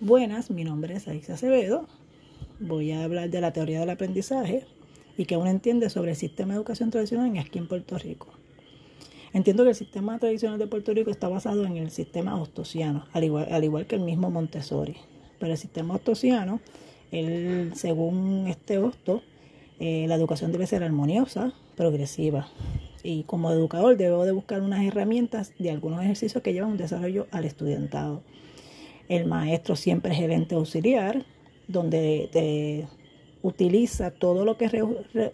Buenas, mi nombre es Aixa Acevedo. Voy a hablar de la teoría del aprendizaje y que uno entiende sobre el sistema de educación tradicional aquí en Puerto Rico. Entiendo que el sistema tradicional de Puerto Rico está basado en el sistema ostosiano, al igual, al igual que el mismo Montessori. Pero el sistema ostosiano, según este Osto, eh, la educación debe ser armoniosa, progresiva. Y como educador debo de buscar unas herramientas de algunos ejercicios que llevan un desarrollo al estudiantado. El maestro siempre es gerente auxiliar, donde utiliza todo lo que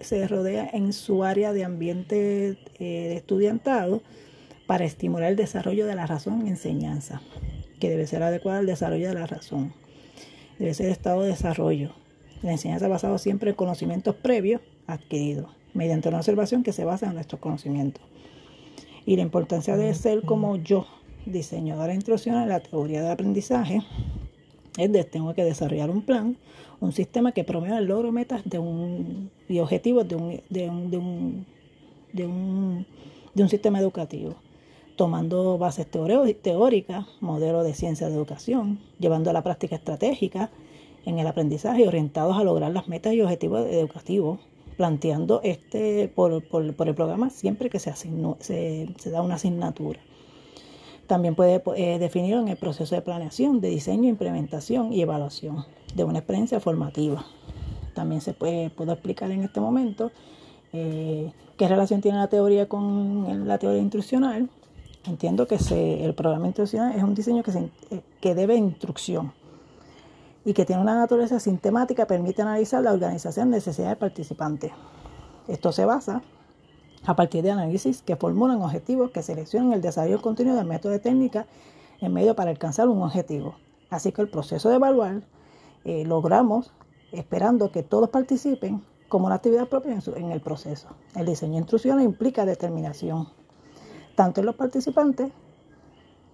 se rodea en su área de ambiente eh, estudiantado para estimular el desarrollo de la razón en enseñanza, que debe ser adecuada al desarrollo de la razón. Debe ser estado de desarrollo. La enseñanza basada siempre en conocimientos previos adquiridos, mediante una observación que se basa en nuestros conocimientos. Y la importancia de ser como yo, diseñadora instruccional en la teoría de aprendizaje es de tengo que desarrollar un plan, un sistema que promueva el logro metas de un, y objetivos de un, de un, de un, de un, de un sistema educativo, tomando bases teóricas, modelos de ciencia de educación, llevando a la práctica estratégica en el aprendizaje orientados a lograr las metas y objetivos educativos, planteando este por, por, por el programa siempre que se, se, se da una asignatura. También puede eh, definirlo en el proceso de planeación, de diseño, implementación y evaluación de una experiencia formativa. También se puede, explicar en este momento eh, qué relación tiene la teoría con la teoría instruccional. Entiendo que el programa instruccional es un diseño que, eh, que debe instrucción y que tiene una naturaleza sistemática, permite analizar la organización de necesidades participantes. Esto se basa a partir de análisis que formulan objetivos que seleccionan el desarrollo continuo del método de técnica en medio para alcanzar un objetivo. Así que el proceso de evaluar eh, logramos esperando que todos participen como una actividad propia en, el proceso. El diseño de instrucciones implica determinación, tanto en los participantes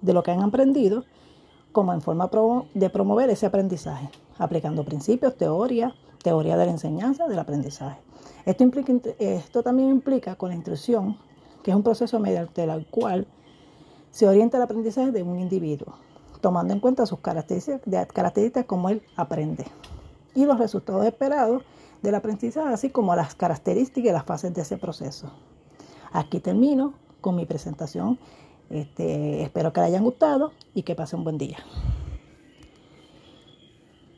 de lo que han aprendido, como en forma de promover ese aprendizaje, aplicando principios, teoría, teoría de la enseñanza, del aprendizaje. Esto, implica, esto también implica con la instrucción, que es un proceso mediante el cual se orienta el aprendizaje de un individuo, tomando en cuenta sus características, características como él aprende y los resultados esperados del aprendizaje, así como las características y las fases de ese proceso. Aquí termino con mi presentación. Este, espero que le hayan gustado y que pasen un buen día.